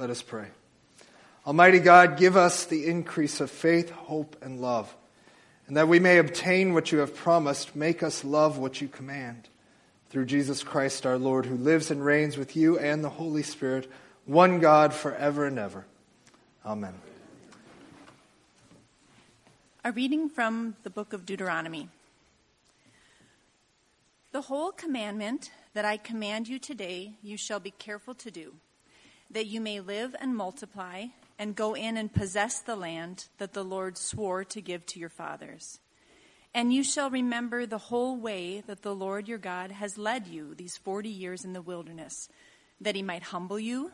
Let us pray. Almighty God, give us the increase of faith, hope, and love, and that we may obtain what you have promised, make us love what you command. Through Jesus Christ our Lord, who lives and reigns with you and the Holy Spirit, one God forever and ever. Amen. A reading from the book of Deuteronomy. The whole commandment that I command you today, you shall be careful to do, that you may live and multiply and go in and possess the land that the Lord swore to give to your fathers. And you shall remember the whole way that the Lord your God has led you these forty years in the wilderness, that he might humble you,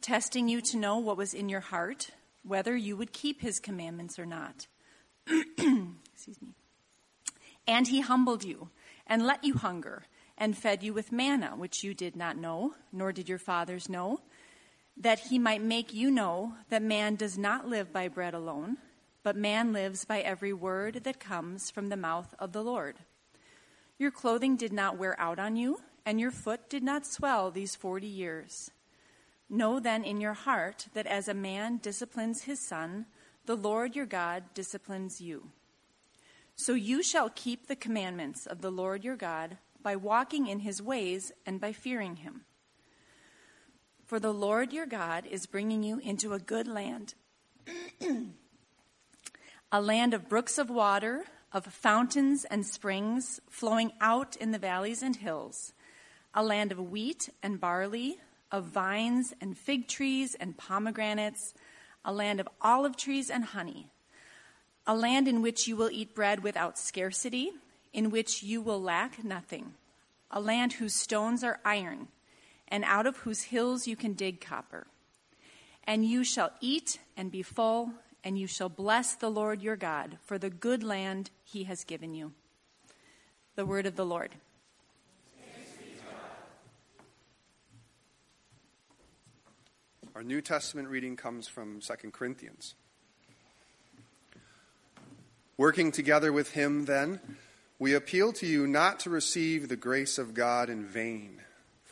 testing you to know what was in your heart, whether you would keep his commandments or not. Excuse me. And he humbled you and let you hunger and fed you with manna, which you did not know, nor did your fathers know, that he might make you know that man does not live by bread alone, but man lives by every word that comes from the mouth of the Lord. Your clothing did not wear out on you, and your foot did not swell these forty years. Know then in your heart that as a man disciplines his son, the Lord your God disciplines you. So you shall keep the commandments of the Lord your God by walking in his ways and by fearing him. For the Lord your God is bringing you into a good land, a land of brooks of water, of fountains and springs flowing out in the valleys and hills, a land of wheat and barley, of vines and fig trees and pomegranates, a land of olive trees and honey, a land in which you will eat bread without scarcity in which you will lack nothing, a land whose stones are iron, and out of whose hills you can dig copper. And you shall eat and be full, and you shall bless the Lord your God for the good land he has given you. The word of the Lord. Our New Testament reading comes from 2 Corinthians. Working together with him, then, we appeal to you not to receive the grace of God in vain.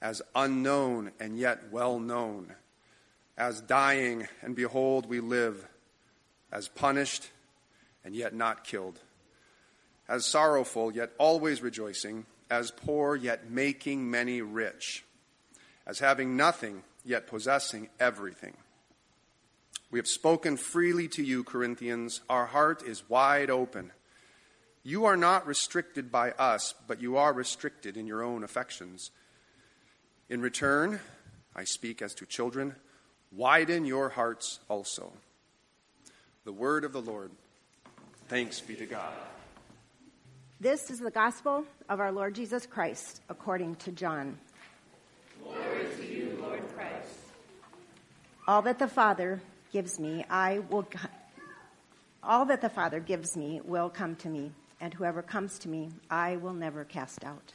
as unknown and yet well known, as dying and behold we live, as punished and yet not killed, as sorrowful yet always rejoicing, as poor yet making many rich, as having nothing yet possessing everything. We have spoken freely to you, Corinthians. Our heart is wide open. You are not restricted by us, but you are restricted in your own affections. In return, I speak as to children, widen your hearts also. The word of the Lord. Thanks be to God. This is the gospel of our Lord Jesus Christ according to John. Glory to you, Lord Christ. All that the Father gives me, I will, all that the Father gives me will come to me, and whoever comes to me, I will never cast out.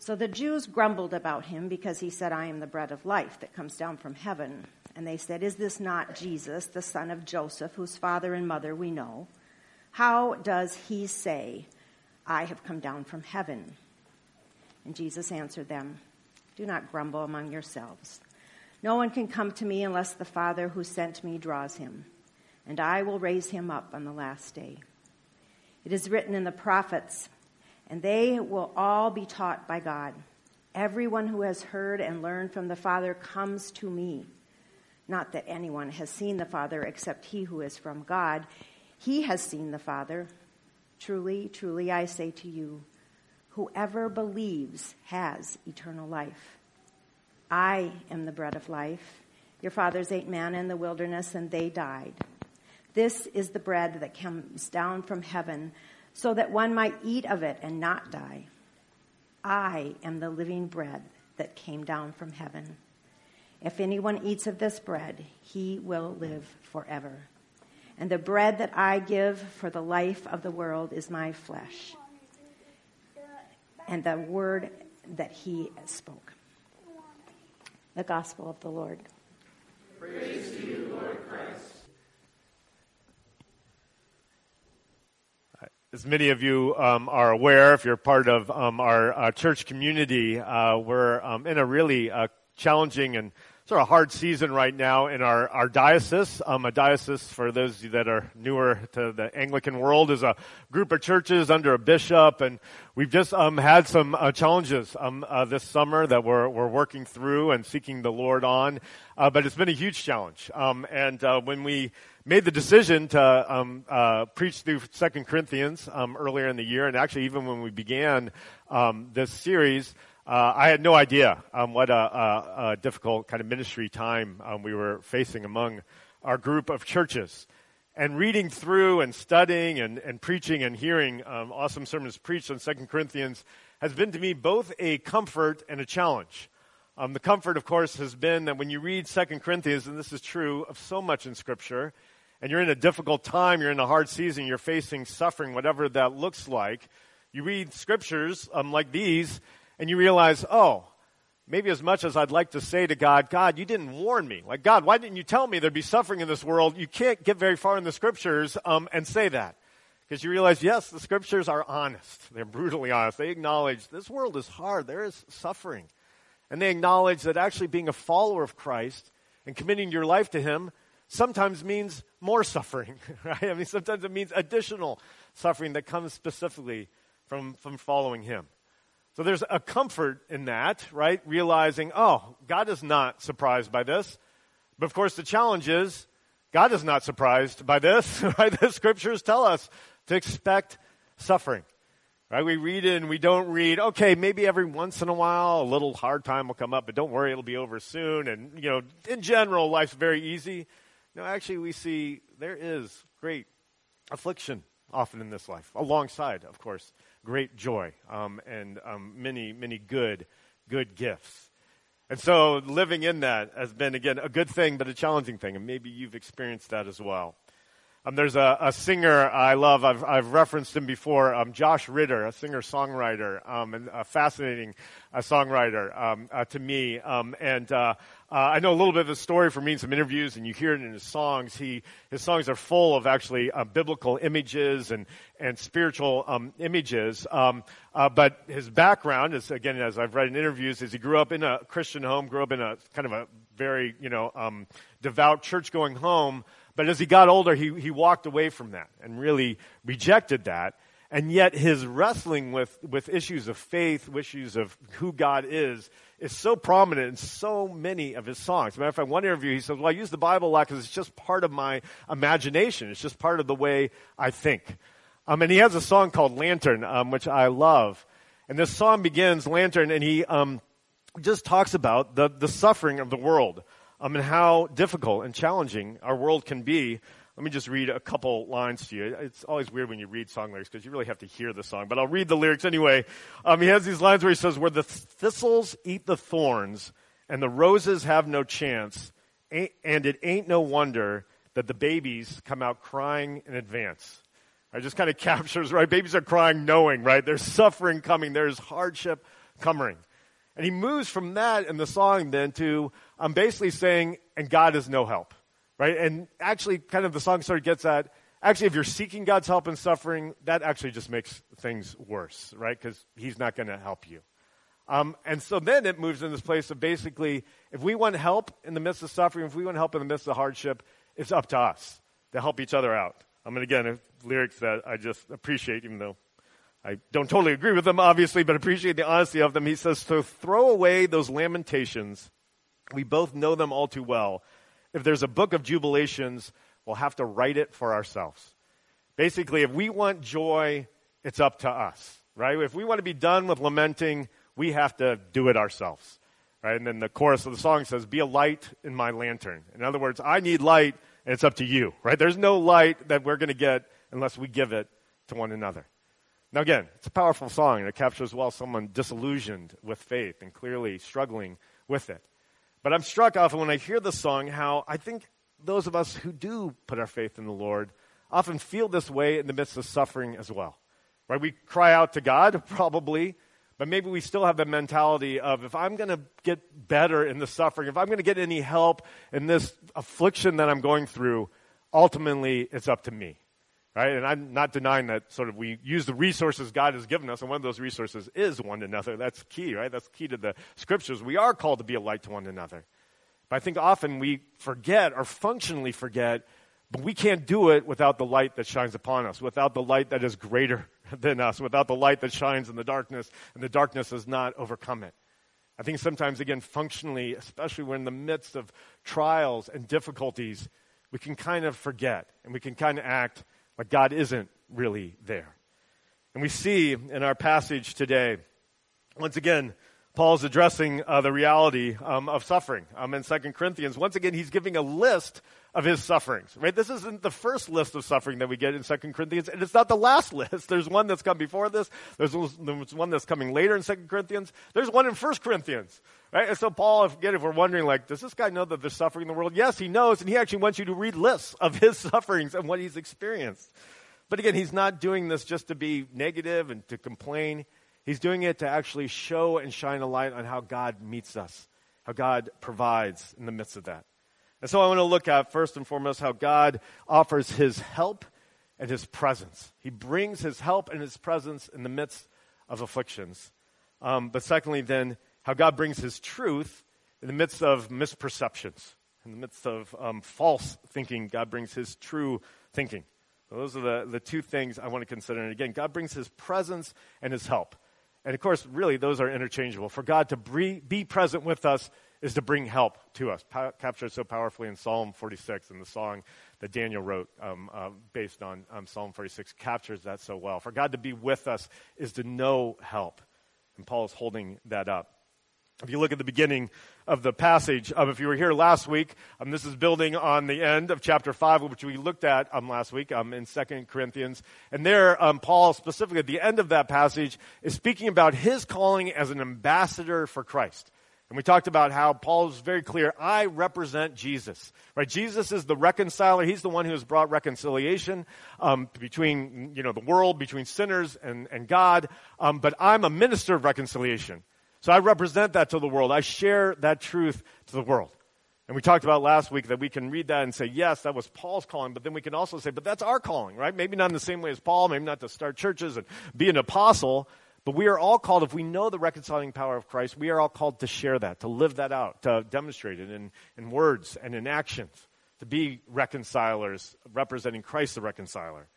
So the Jews grumbled about him because he said, I am the bread of life that comes down from heaven. And they said, Is this not Jesus, the son of Joseph, whose father and mother we know? How does he say, I have come down from heaven? And Jesus answered them, Do not grumble among yourselves. No one can come to me unless the Father who sent me draws him, and I will raise him up on the last day. It is written in the prophets, and they will all be taught by God. Everyone who has heard and learned from the Father comes to me. Not that anyone has seen the Father except he who is from God. He has seen the Father. Truly, truly, I say to you, whoever believes has eternal life. I am the bread of life. Your fathers ate manna in the wilderness and they died. This is the bread that comes down from heaven so that one might eat of it and not die. I am the living bread that came down from heaven. If anyone eats of this bread, he will live forever. And the bread that I give for the life of the world is my flesh and the word that he spoke. The gospel of the Lord. Praise to you, Lord Christ. As many of you um, are aware, if you're part of um, our, our, church community, uh, we're um, in a really uh, challenging and sort of hard season right now in our, our diocese. Um, a diocese, for those that are newer to the Anglican world, is a group of churches under a bishop, and we've just um, had some uh, challenges um, uh, this summer that we're, we're working through and seeking the Lord on. Uh, but it's been a huge challenge. Um, and uh, when we made the decision to um, uh, preach through Second Corinthians um, earlier in the year, and actually even when we began um, this series, uh, I had no idea um, what a, a, a, difficult kind of ministry time um, we were facing among our group of churches. And reading through and studying and, and preaching and hearing um, awesome sermons preached on Second Corinthians has been to me both a comfort and a challenge. The comfort, of course, has been that when you read Second Corinthians, and this is true of so much in Scripture, and you're in a difficult time, you're in a hard season, you're facing suffering, whatever that looks like, you read scriptures um, like these, and you realize, oh, maybe as much as I'd like to say to God, God, you didn't warn me. Like, God, why didn't you tell me there'd be suffering in this world? You can't get very far in the scriptures um, and say that. Because you realize, yes, the scriptures are honest. They're brutally honest. They acknowledge this world is hard. There is suffering. And they acknowledge that actually being a follower of Christ and committing your life to Him sometimes means more suffering, right? I mean, sometimes it means additional suffering that comes specifically from, from following Him. So there's a comfort in that, right? Realizing, oh, God is not surprised by this. But of course, the challenge is God is not surprised by this, right? The scriptures tell us to expect suffering. Right? We read it and we don't read, okay, maybe every once in a while a little hard time will come up, but don't worry, it'll be over soon. And, you know, in general, life's very easy. No, actually, we see there is great affliction often in this life, alongside, of course, great joy um, and um, many, many good, good gifts. And so living in that has been, again, a good thing, but a challenging thing. And maybe you've experienced that as well. Um, there's a, a, singer I love. I've, I've referenced him before. Um, Josh Ritter, a singer songwriter, um, and a fascinating uh, songwriter um, uh, to me. Um, and uh, uh, I know a little bit of his story from reading some interviews, and you hear it in his songs. He his songs are full of actually uh, biblical images and and spiritual um, images. Uh, but his background is again, as I've read in interviews, is he grew up in a Christian home, grew up in a kind of a very you know devout church going home. But as he got older, he, he walked away from that and really rejected that. And yet his wrestling with, with issues of faith, issues of who God is, is so prominent in so many of his songs. As a matter of fact, one interview he says, well, I use the Bible a lot because it's just part of my imagination. It's just part of the way I think. Um, and he has a song called Lantern, um, which I love. And this song begins, Lantern, and he um, just talks about the, the suffering of the world um, and how difficult and challenging our world can be. Let me just read a couple lines to you. It's always weird when you read song lyrics because you really have to hear the song, but I'll read the lyrics anyway. Um, he has these lines where he says, Where the thistles eat the thorns and the roses have no chance, and it ain't no wonder that the babies come out crying in advance. It just kind of captures, right? Babies are crying knowing, right? There's suffering coming, there's hardship coming. And he moves from that in the song then to I'm um, basically saying, and God is no help, right? And actually, kind of the song sort of gets at, actually, if you're seeking God's help in suffering, that actually just makes things worse, right? Because he's not going to help you. Um, and so then it moves in this place of basically, if we want help in the midst of suffering, if we want help in the midst of hardship, it's up to us to help each other out. I mean, again, lyrics that I just appreciate, even though I don't totally agree with them, obviously, but appreciate the honesty of them. He says, to throw away those lamentations. We both know them all too well. If there's a book of jubilations, we'll have to write it for ourselves. Basically, if we want joy, it's up to us, right? If we want to be done with lamenting, we have to do it ourselves, right? And then the chorus of the song says, Be a light in my lantern. In other words, I need light, and it's up to you, right? There's no light that we're going to get unless we give it to one another. Now, again, it's a powerful song, and it captures well someone disillusioned with faith and clearly struggling with it. But I'm struck often when I hear the song how I think those of us who do put our faith in the Lord often feel this way in the midst of suffering as well. Right? We cry out to God, probably, but maybe we still have the mentality of if I'm going to get better in the suffering, if I'm going to get any help in this affliction that I'm going through, ultimately it's up to me. Right? And I'm not denying that sort of we use the resources God has given us, and one of those resources is one another. That's key, right? That's key to the scriptures. We are called to be a light to one another. But I think often we forget or functionally forget, but we can't do it without the light that shines upon us, without the light that is greater than us, without the light that shines in the darkness, and the darkness has not overcome it. I think sometimes, again, functionally, especially when in the midst of trials and difficulties, we can kind of forget and we can kind of act but God isn't really there. And we see in our passage today, once again, Paul's addressing uh, the reality um, of suffering. Um, in 2 Corinthians, once again, he's giving a list of his sufferings, right? This isn't the first list of suffering that we get in 2 Corinthians, and it's not the last list. There's one that's come before this. There's, one that's coming later in 2 Corinthians. There's one in 1 Corinthians, right? And so Paul, again, if we're wondering, like, does this guy know that there's suffering in the world? Yes, he knows, and he actually wants you to read lists of his sufferings and what he's experienced. But again, he's not doing this just to be negative and to complain. He's doing it to actually show and shine a light on how God meets us, how God provides in the midst of that. And so I want to look at, first and foremost, how God offers his help and his presence. He brings his help and his presence in the midst of afflictions. Um, but secondly, then, how God brings his truth in the midst of misperceptions. In the midst of um, false thinking, God brings his true thinking. So those are the, the two things I want to consider. And again, God brings his presence and his help. And of course, really, those are interchangeable. For God to be present with us is to bring help to us. Captured so powerfully in Psalm 46 and the song that Daniel wrote um, uh, based on um, Psalm 46 captures that so well. For God to be with us is to know help. And Paul is holding that up. If you look at the beginning of the passage, um, if you were here last week, um, this is building on the end of chapter 5, which we looked at um, last week um, in 2 Corinthians. And there, um, Paul, specifically at the end of that passage, is speaking about his calling as an ambassador for Christ. And we talked about how Paul is very clear, I represent Jesus. Right? Jesus is the reconciler. He's the one who has brought reconciliation um, between you know, the world, between sinners and, and God. Um, but I'm a minister of reconciliation. So I represent that to the world. I share that truth to the world. And we talked about last week that we can read that and say, yes, that was Paul's calling, but then we can also say, but that's our calling, right? Maybe not in the same way as Paul, maybe not to start churches and be an apostle, but we are all called, if we know the reconciling power of Christ, we are all called to share that, to live that out, to demonstrate it in, in words and in actions, to be reconcilers, representing Christ the reconciler.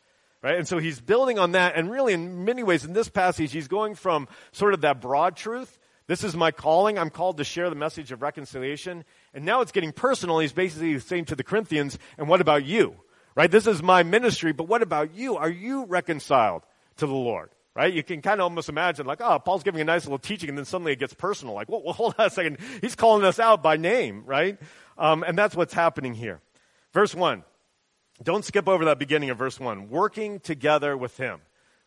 Right? And so he's building on that, and really, in many ways, in this passage, he's going from sort of that broad truth this is my calling. I'm called to share the message of reconciliation. And now it's getting personal. He's basically saying to the Corinthians, and what about you? Right? This is my ministry, but what about you? Are you reconciled to the Lord? Right? You can kind of almost imagine like, oh, Paul's giving a nice little teaching and then suddenly it gets personal. Like, well, hold on a second. He's calling us out by name, right? Um, and that's what's happening here. Verse one. Don't skip over that beginning of verse one. Working together with him.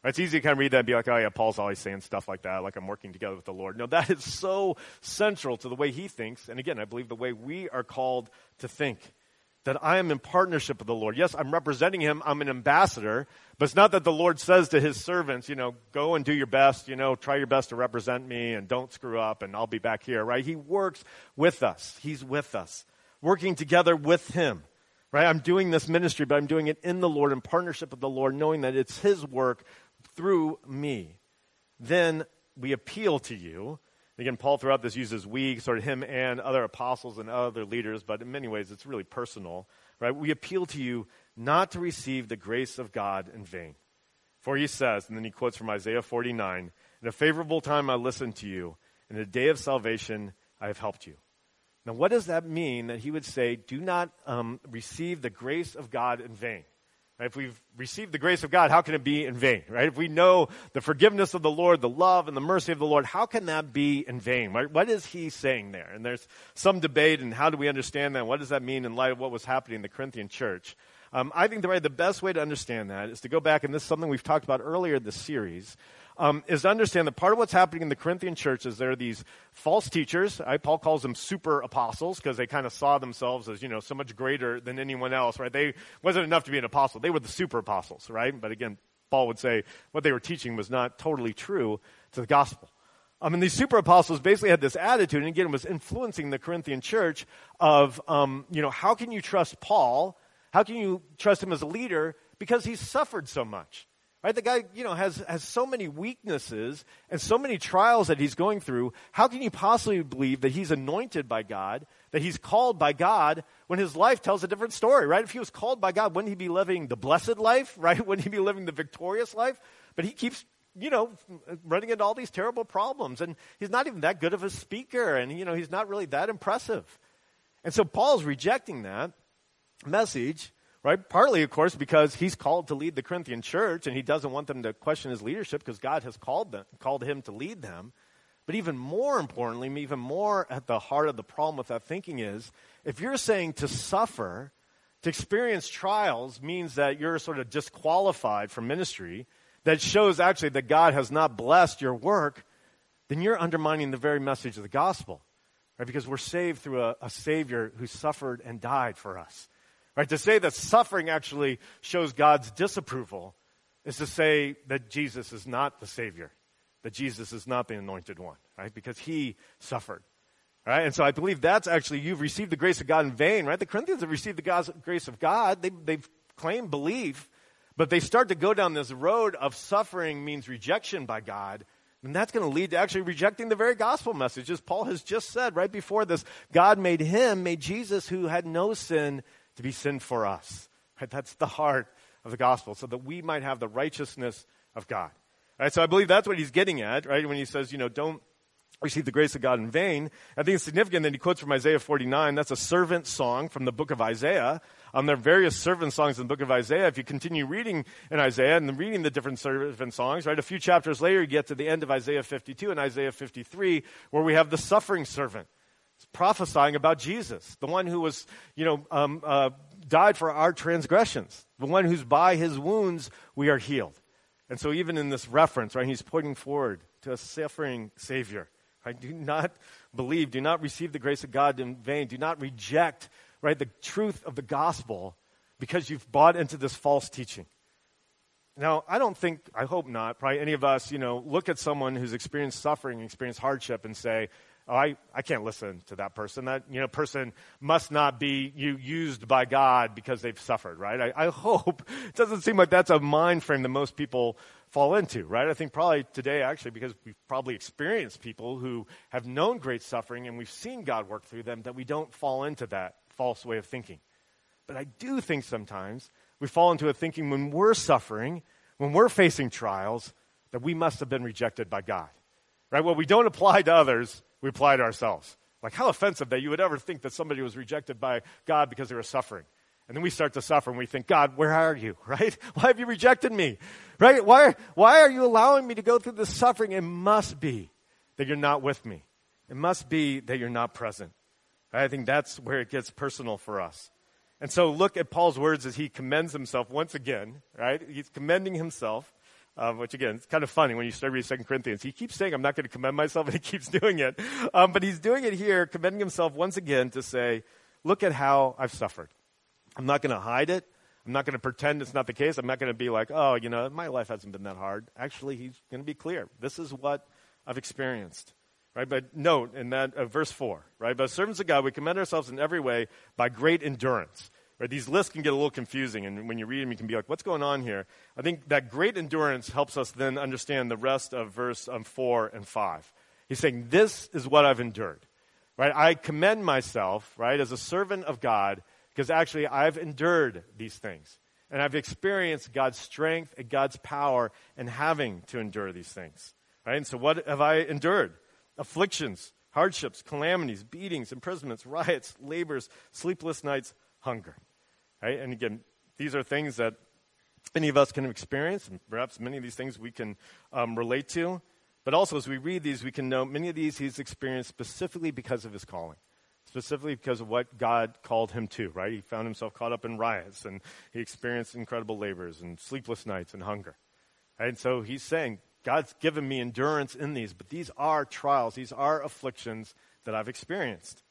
It's easy to kind of read that and be like, oh yeah, Paul's always saying stuff like that, like I'm working together with the Lord. No, that is so central to the way he thinks. And again, I believe the way we are called to think, that I am in partnership with the Lord. Yes, I'm representing him. I'm an ambassador, but it's not that the Lord says to his servants, you know, go and do your best, you know, try your best to represent me and don't screw up and I'll be back here, right? He works with us. He's with us, working together with him, right? I'm doing this ministry, but I'm doing it in the Lord in partnership with the Lord, knowing that it's his work through me. Then we appeal to you Again, Paul throughout this uses we, sort of him and other apostles and other leaders, but in many ways it's really personal, right? We appeal to you not to receive the grace of God in vain. For he says, and then he quotes from Isaiah 49, In a favorable time I listened to you, in a day of salvation I have helped you. Now, what does that mean that he would say, do not um, receive the grace of God in vain? If we've received the grace of God, how can it be in vain? Right? If we know the forgiveness of the Lord, the love and the mercy of the Lord, how can that be in vain? Right? What is he saying there? And there's some debate and how do we understand that? What does that mean in light of what was happening in the Corinthian church? Um, I think the, right, the best way to understand that is to go back, and this is something we've talked about earlier in the series, um, is to understand that part of what's happening in the Corinthian church is there are these false teachers. Paul calls them super apostles because they kind of saw themselves as, you know, so much greater than anyone else, right? They wasn't enough to be an apostle. They were the super apostles, right? But again, Paul would say what they were teaching was not totally true to the gospel. I mean, these super apostles basically had this attitude, and again, was influencing the Corinthian church of, um, you know, how can you trust Paul? How can you trust him as a leader? Because he's suffered so much. Right? The guy, you know, has, has so many weaknesses and so many trials that he's going through. How can you possibly believe that he's anointed by God, that he's called by God, when his life tells a different story, right? If he was called by God, wouldn't he be living the blessed life, right? Wouldn't he be living the victorious life? But he keeps, you know, running into all these terrible problems. And he's not even that good of a speaker, and, you know, he's not really that impressive. And so Paul's rejecting that message Right? Partly, of course, because he's called to lead the Corinthian church and he doesn't want them to question his leadership because God has called, them, called him to lead them. But even more importantly, even more at the heart of the problem with that thinking is if you're saying to suffer, to experience trials means that you're sort of disqualified from ministry, that shows actually that God has not blessed your work, then you're undermining the very message of the gospel. Right? Because we're saved through a, a Savior who suffered and died for us. Right? To say that suffering actually shows God's disapproval is to say that Jesus is not the Savior, that Jesus is not the anointed one, right? Because he suffered. Right? And so I believe that's actually, you've received the grace of God in vain, right? The Corinthians have received the grace of God. They, they've claimed belief, but they start to go down this road of suffering means rejection by God. And that's going to lead to actually rejecting the very gospel message. As Paul has just said right before this, God made him, made Jesus, who had no sin, to be sin for us. Right? That's the heart of the gospel, so that we might have the righteousness of God. Right? So I believe that's what he's getting at, right? When he says, you know, don't receive the grace of God in vain. I think it's significant that he quotes from Isaiah 49. That's a servant song from the book of Isaiah. Um, there are various servant songs in the book of Isaiah. If you continue reading in Isaiah and reading the different servant songs, right, a few chapters later you get to the end of Isaiah 52 and Isaiah 53 where we have the suffering servant prophesying about Jesus, the one who was, you know, um, uh, died for our transgressions, the one who's by his wounds we are healed. And so, even in this reference, right, he's pointing forward to a suffering Savior. Right? Do not believe, do not receive the grace of God in vain, do not reject, right, the truth of the gospel because you've bought into this false teaching. Now, I don't think, I hope not, probably any of us, you know, look at someone who's experienced suffering, experienced hardship, and say, oh, I, I can't listen to that person. That you know, person must not be you, used by God because they've suffered, right? I, I hope it doesn't seem like that's a mind frame that most people fall into, right? I think probably today, actually, because we've probably experienced people who have known great suffering and we've seen God work through them, that we don't fall into that false way of thinking. But I do think sometimes we fall into a thinking when we're suffering, when we're facing trials, that we must have been rejected by God. Right? What we don't apply to others, we apply to ourselves. Like, how offensive that you would ever think that somebody was rejected by God because they were suffering. And then we start to suffer and we think, God, where are you? Right? Why have you rejected me? Right? Why, why are you allowing me to go through this suffering? It must be that you're not with me. It must be that you're not present. I think that's where it gets personal for us. And so look at Paul's words as he commends himself once again, right? He's commending himself um, which again, it's kind of funny when you start reading 2 Corinthians. He keeps saying, I'm not going to commend myself, and he keeps doing it. Um, but he's doing it here, commending himself once again to say, look at how I've suffered. I'm not going to hide it. I'm not going to pretend it's not the case. I'm not going to be like, oh, you know, my life hasn't been that hard. Actually, he's going to be clear. This is what I've experienced. Right? But note in that uh, verse 4, right? But servants of God, we commend ourselves in every way by great endurance. Right? These lists can get a little confusing, and when you read them, you can be like, what's going on here? I think that great endurance helps us then understand the rest of verse um, 4 and 5. He's saying, This is what I've endured. Right? I commend myself, right, as a servant of God, because actually I've endured these things. And I've experienced God's strength and God's power in having to endure these things. Right? And so what have I endured? Afflictions, hardships, calamities, beatings, imprisonments, riots, labors, sleepless nights, hunger. Right? And again, these are things that any of us can experience, and perhaps many of these things we can um, relate to. But also, as we read these, we can know many of these he's experienced specifically because of his calling, specifically because of what God called him to, right? He found himself caught up in riots, and he experienced incredible labors and sleepless nights and hunger. And so he's saying, God's given me endurance in these, but these are trials, these are afflictions that I've experienced.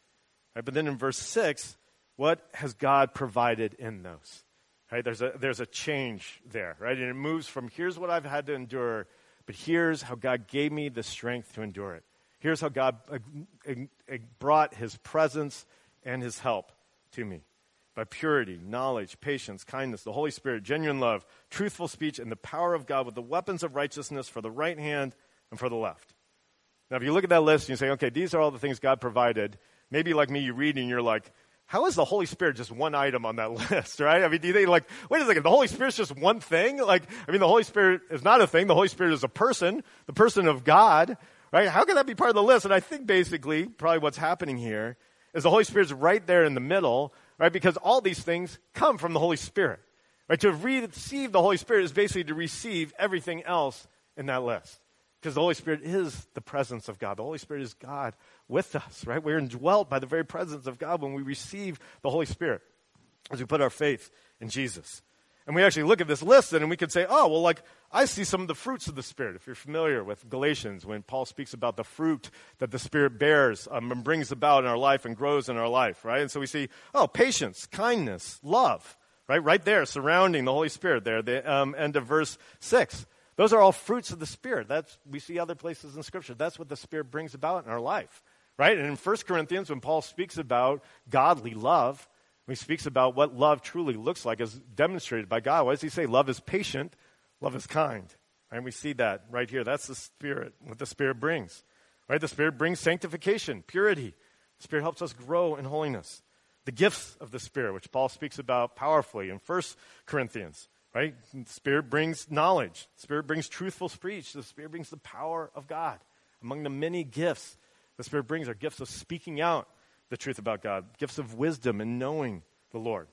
Right? But then in verse 6, what has God provided in those? Right? There's a, there's a change there, right? And it moves from here's what I've had to endure but here's how God gave me the strength to endure it. Here's how God uh, brought his presence and his help to me by purity, knowledge, patience, kindness, the Holy Spirit, genuine love, truthful speech, and the power of God with the weapons of righteousness for the right hand and for the left. Now, if you look at that list and you say, okay, these are all the things God provided, maybe like me, you read and you're like, how is the Holy Spirit just one item on that list, right? I mean, do think like, wait a second, the Holy Spirit's just one thing? Like, I mean, the Holy Spirit is not a thing. The Holy Spirit is a person, the person of God, right? How can that be part of the list? And I think basically, probably what's happening here is the Holy Spirit's right there in the middle, right? Because all these things come from the Holy Spirit, right? To receive the Holy Spirit is basically to receive everything else in that list. Because the Holy Spirit is the presence of God. The Holy Spirit is God with us, right? We're indwelt by the very presence of God when we receive the Holy Spirit as we put our faith in Jesus. And we actually look at this list and we could say, oh, well, like, I see some of the fruits of the Spirit. If you're familiar with Galatians, when Paul speaks about the fruit that the Spirit bears um, and brings about in our life and grows in our life, right? And so we see, oh, patience, kindness, love, right? Right there, surrounding the Holy Spirit there, the um, end of verse 6. Those are all fruits of the Spirit. That's, we see other places in Scripture. That's what the Spirit brings about in our life right? And in 1 Corinthians, when Paul speaks about godly love, he speaks about what love truly looks like as demonstrated by God. What does he say? Love is patient, love is kind. And we see that right here. That's the Spirit, what the Spirit brings. Right? The Spirit brings sanctification, purity. The Spirit helps us grow in holiness. The gifts of the Spirit, which Paul speaks about powerfully in 1 Corinthians. Right? Spirit brings knowledge. Spirit brings truthful speech. The Spirit brings the power of God. Among the many gifts the Spirit brings are gifts of speaking out the truth about God, gifts of wisdom and knowing the Lord.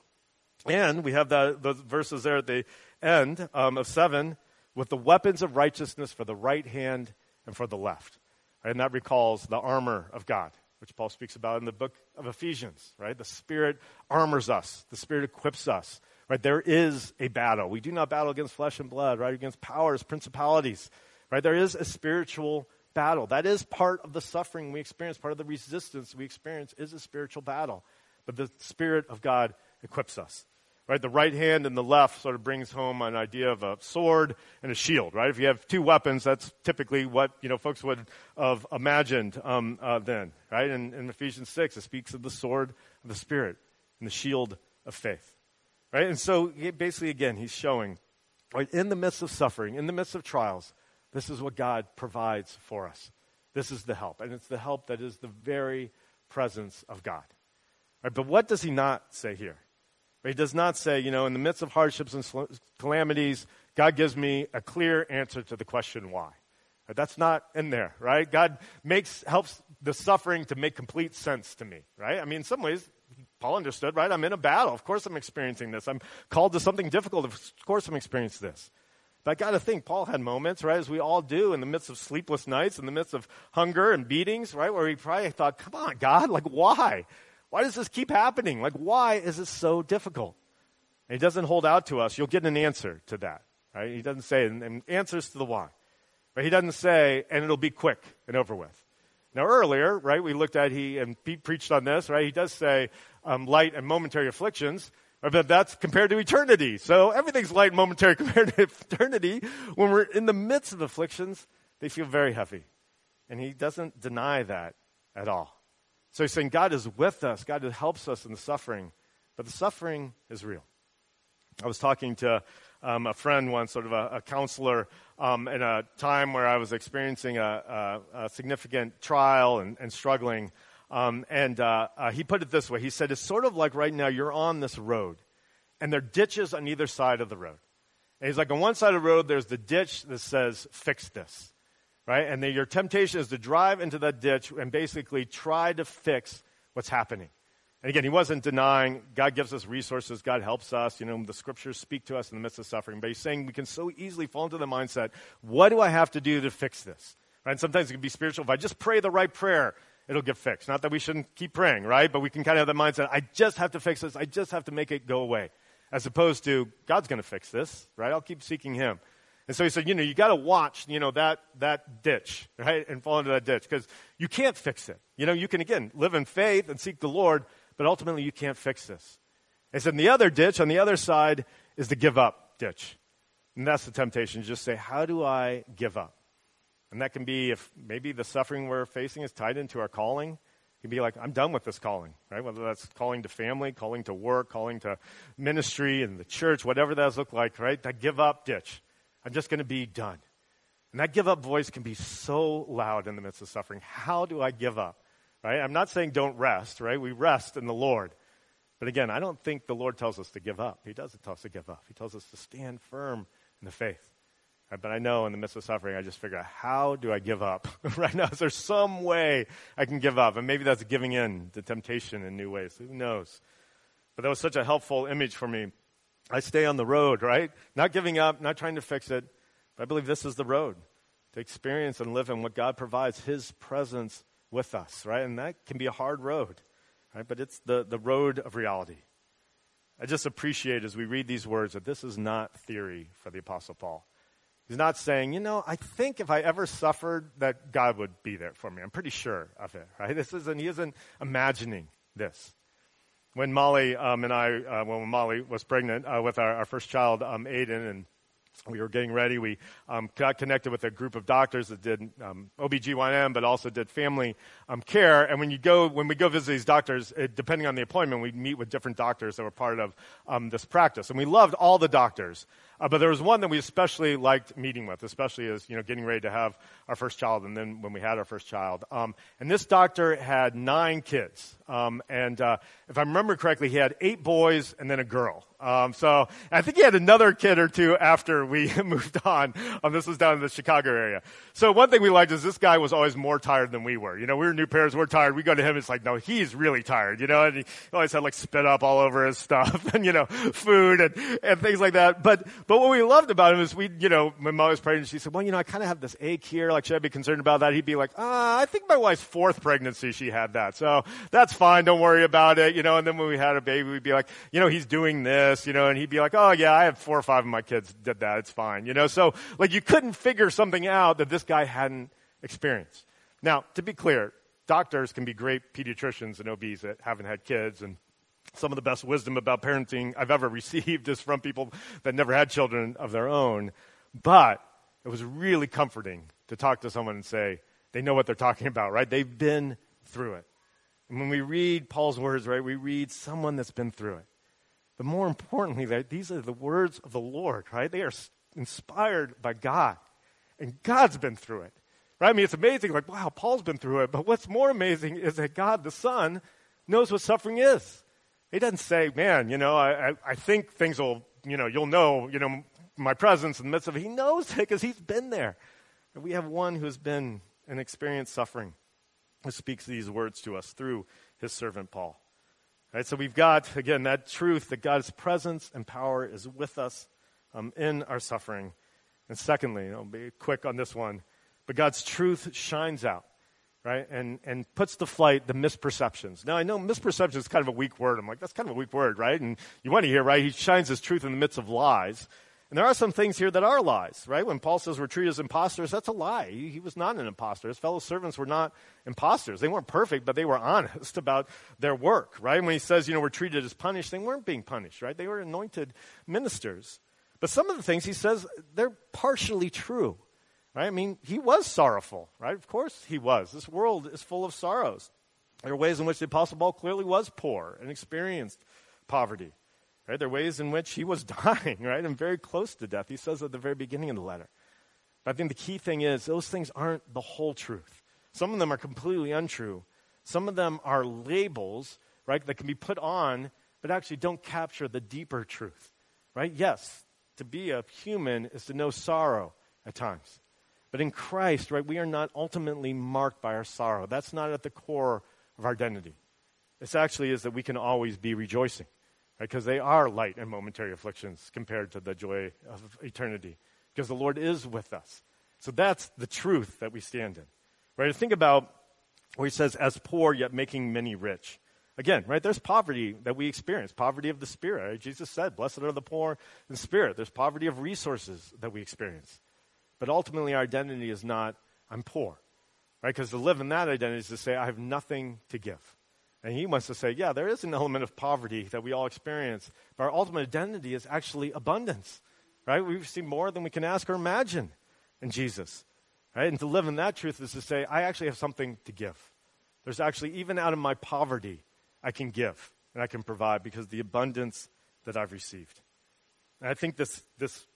And we have the, the verses there at the end um, of 7 with the weapons of righteousness for the right hand and for the left. And that recalls the armor of God, which Paul speaks about in the book of Ephesians, right? The Spirit armors us, the Spirit equips us, right? There is a battle. We do not battle against flesh and blood, right? Against powers, principalities, right? There is a spiritual battle. That is part of the suffering we experience, part of the resistance we experience is a spiritual battle. But the Spirit of God equips us. Right? The right hand and the left sort of brings home an idea of a sword and a shield, right? If you have two weapons, that's typically what, you know, folks would have imagined um, uh, then, right? In, in Ephesians 6, it speaks of the sword of the Spirit and the shield of faith, right? And so basically, again, he's showing, right, in the midst of suffering, in the midst of trials, this is what God provides for us. This is the help. And it's the help that is the very presence of God. Right, but what does he not say here? He does not say, you know, in the midst of hardships and calamities, God gives me a clear answer to the question why. Right, that's not in there, right? God makes helps the suffering to make complete sense to me, right? I mean, in some ways, Paul understood, right? I'm in a battle. Of course I'm experiencing this. I'm called to something difficult. Of course I'm experiencing this. But I got to think, Paul had moments, right, as we all do, in the midst of sleepless nights, in the midst of hunger and beatings, right, where he probably thought, come on, God, like, why? Why does this keep happening? Like, why is it so difficult? And he doesn't hold out to us. You'll get an answer to that, right? He doesn't say, and answers to the why. But he doesn't say, and it'll be quick and over with. Now, earlier, right, we looked at, he, and Pete preached on this, right? He does say um, light and momentary afflictions, But that's compared to eternity. So everything's light and momentary compared to eternity. When we're in the midst of afflictions, they feel very heavy. And he doesn't deny that at all. So he's saying God is with us, God helps us in the suffering, but the suffering is real. I was talking to um, a friend once, sort of a, a counselor, um, in a time where I was experiencing a, a, a significant trial and, and struggling. Um, and uh, uh, he put it this way He said, It's sort of like right now you're on this road, and there are ditches on either side of the road. And he's like, On one side of the road, there's the ditch that says, Fix this right? And your temptation is to drive into that ditch and basically try to fix what's happening. And again, he wasn't denying God gives us resources, God helps us. You know, the scriptures speak to us in the midst of suffering. But he's saying we can so easily fall into the mindset what do I have to do to fix this? Right? And sometimes it can be spiritual. If I just pray the right prayer, it'll get fixed. Not that we shouldn't keep praying, right? But we can kind of have the mindset I just have to fix this, I just have to make it go away. As opposed to God's going to fix this, right? I'll keep seeking him. And so he said, you know, you got to watch, you know, that, that ditch, right? And fall into that ditch because you can't fix it. You know, you can, again, live in faith and seek the Lord, but ultimately you can't fix this. He said, the other ditch on the other side is the give up ditch. And that's the temptation. Just say, how do I give up? And that can be if maybe the suffering we're facing is tied into our calling. You can be like, I'm done with this calling, right? Whether that's calling to family, calling to work, calling to ministry and the church, whatever that looks like, right? That give up ditch. I'm just going to be done. And that give up voice can be so loud in the midst of suffering. How do I give up? Right? I'm not saying don't rest, right? We rest in the Lord. But again, I don't think the Lord tells us to give up. He doesn't tell us to give up. He tells us to stand firm in the faith. Right? But I know in the midst of suffering, I just figure out how do I give up right now? Is there some way I can give up? And maybe that's giving in to temptation in new ways. Who knows? But that was such a helpful image for me I stay on the road, right? Not giving up, not trying to fix it. But I believe this is the road to experience and live in what God provides, His presence with us, right? And that can be a hard road, right? But it's the, the road of reality. I just appreciate as we read these words that this is not theory for the Apostle Paul. He's not saying, you know, I think if I ever suffered, that God would be there for me. I'm pretty sure of it, right? This isn't, he isn't imagining this when Molly um, and I, uh, when Molly was pregnant uh, with our, our, first child, um, Aiden, and we were getting ready, we um, got connected with a group of doctors that did um, OBGYN, but also did family um, care. And when you go, when we go visit these doctors, it, depending on the appointment, we meet with different doctors that were part of um, this practice. And we loved all the doctors. Uh, but there was one that we especially liked meeting with, especially as, you know, getting ready to have our first child and then when we had our first child. Um, and this doctor had nine kids. Um, and uh, if I remember correctly, he had eight boys and then a girl. Um, so I think he had another kid or two after we moved on. Um, this was down in the Chicago area. So one thing we liked is this guy was always more tired than we were. You know, we were new parents, we're tired. We go to him, it's like, no, he's really tired, you know, and he always had like spit up all over his stuff and, you know, food and, and things like that. But, but what we loved about him is we, you know, when mom was pregnant, she said, well, you know, I kind of have this ache here. Like, should I be concerned about that? He'd be like, ah, I think my wife's fourth pregnancy, she had that. So that's fine. Don't worry about it, you know, and then when we had a baby, we'd be like, you know, he's doing this, you know, and he'd be like, oh yeah, I have four or five of my kids did that. It's fine, you know. So like you couldn't figure something out that this guy hadn't experienced. Now, to be clear, doctors can be great pediatricians and OBs that haven't had kids and some of the best wisdom about parenting I've ever received is from people that never had children of their own. But it was really comforting to talk to someone and say, they know what they're talking about, right? They've been through it. And when we read Paul's words, right, we read someone that's been through it. But more importantly, these are the words of the Lord, right? They are inspired by God. And God's been through it. Right? I mean, it's amazing, like, wow, Paul's been through it. But what's more amazing is that God, the Son, knows what suffering is. He doesn't say, man, you know, I, I, think things will, you know, you'll know, you know, my presence in the midst of it. He knows it because he's been there. And we have one who's been and experienced suffering who speaks these words to us through his servant Paul. Right, so we've got, again, that truth that God's presence and power is with us um, in our suffering. And secondly, I'll be quick on this one, but God's truth shines out, right, and, and puts to flight the misperceptions. Now, I know misperception is kind of a weak word. I'm like, that's kind of a weak word, right? And you want to hear, right? He shines his truth in the midst of lies. And there are some things here that are lies, right? When Paul says we're treated as imposters, that's a lie. He, he, was not an impostor. His fellow servants were not imposters. They weren't perfect, but they were honest about their work, right? When he says, you know, we're treated as punished, they weren't being punished, right? They were anointed ministers. But some of the things he says, they're partially true, right? I mean, he was sorrowful, right? Of course he was. This world is full of sorrows. There are ways in which the Apostle Paul clearly was poor and experienced poverty. Right? There are ways in which he was dying, right? And very close to death. He says at the very beginning of the letter. But I think the key thing is those things aren't the whole truth. Some of them are completely untrue. Some of them are labels, right, that can be put on, but actually don't capture the deeper truth. Right? Yes, to be a human is to know sorrow at times. But in Christ, right, we are not ultimately marked by our sorrow. That's not at the core of our identity. This actually is that we can always be rejoicing right? because they are light and momentary afflictions compared to the joy of eternity, because the Lord is with us. So that's the truth that we stand in. Right? Think about where he says, as poor yet making many rich. Again, right, there's poverty that we experience, poverty of the spirit. Right? Jesus said, Blessed are the poor in spirit. There's poverty of resources that we experience. But ultimately, our identity is not, I'm poor. Right? Because to live in that identity is to say, I have nothing to give. And he wants to say, yeah, there is an element of poverty that we all experience, but our ultimate identity is actually abundance, right? We receive more than we can ask or imagine in Jesus, right? And to live in that truth is to say, I actually have something to give. There's actually, even out of my poverty, I can give and I can provide because the abundance that I've received. And I think this, this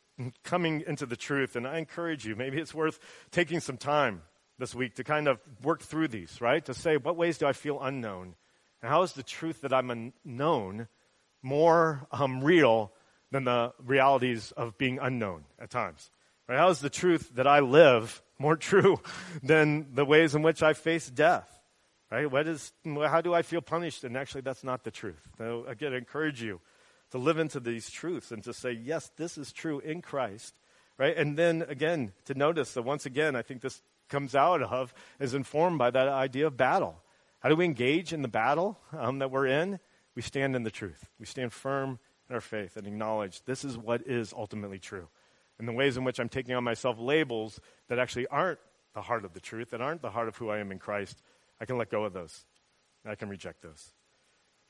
coming into the truth, and I encourage you, maybe it's worth taking some time this week to kind of work through these, right? To say, what ways do I feel unknown? And how is the truth that I'm unknown more um, real than the realities of being unknown at times? Right? How is the truth that I live more true than the ways in which I face death? Right? What is, how do I feel punished? And actually, that's not the truth. So, again, I encourage you to live into these truths and to say, yes, this is true in Christ. Right? And then, again, to notice that once again, I think this comes out of, is informed by that idea of battle. How do we engage in the battle um, that we're in? We stand in the truth. We stand firm in our faith and acknowledge this is what is ultimately true. And the ways in which I'm taking on myself labels that actually aren't the heart of the truth, that aren't the heart of who I am in Christ, I can let go of those. I can reject those.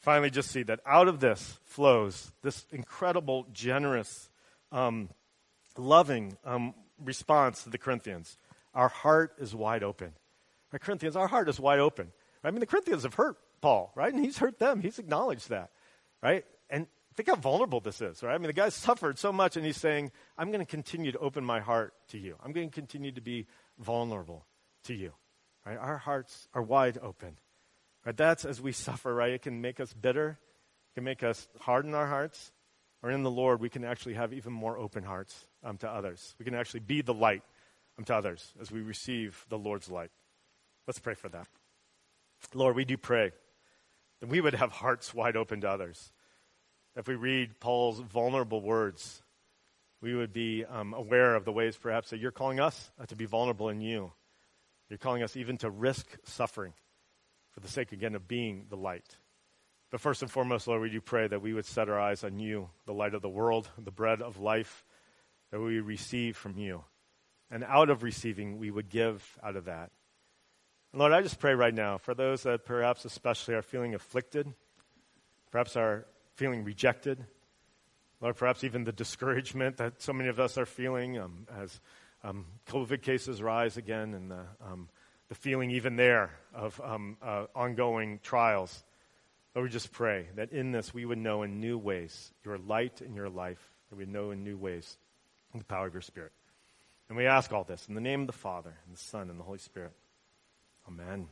Finally, just see that out of this flows this incredible, generous, um, loving um, response to the Corinthians. Our heart is wide open. Right, Corinthians, our heart is wide open. I mean, the Corinthians have hurt Paul, right? And he's hurt them. He's acknowledged that, right? And think how vulnerable this is, right? I mean, the guy's suffered so much, and he's saying, I'm going to continue to open my heart to you. I'm going to continue to be vulnerable to you, right? Our hearts are wide open. Right? That's as we suffer, right? It can make us bitter, it can make us harden our hearts. Or in the Lord, we can actually have even more open hearts um, to others. We can actually be the light um, to others as we receive the Lord's light. Let's pray for that. Lord, we do pray that we would have hearts wide open to others. If we read Paul's vulnerable words, we would be um, aware of the ways perhaps that you're calling us uh, to be vulnerable in you. You're calling us even to risk suffering for the sake, again, of being the light. But first and foremost, Lord, we do pray that we would set our eyes on you, the light of the world, the bread of life, that we receive from you. And out of receiving, we would give out of that. Lord, I just pray right now for those that perhaps especially are feeling afflicted, perhaps are feeling rejected, Lord, perhaps even the discouragement that so many of us are feeling um, as um, COVID cases rise again and the, um, the feeling even there of um, uh, ongoing trials. Lord, we just pray that in this we would know in new ways your light in your life, that we know in new ways the power of your Spirit. And we ask all this in the name of the Father, and the Son, and the Holy Spirit. Amen.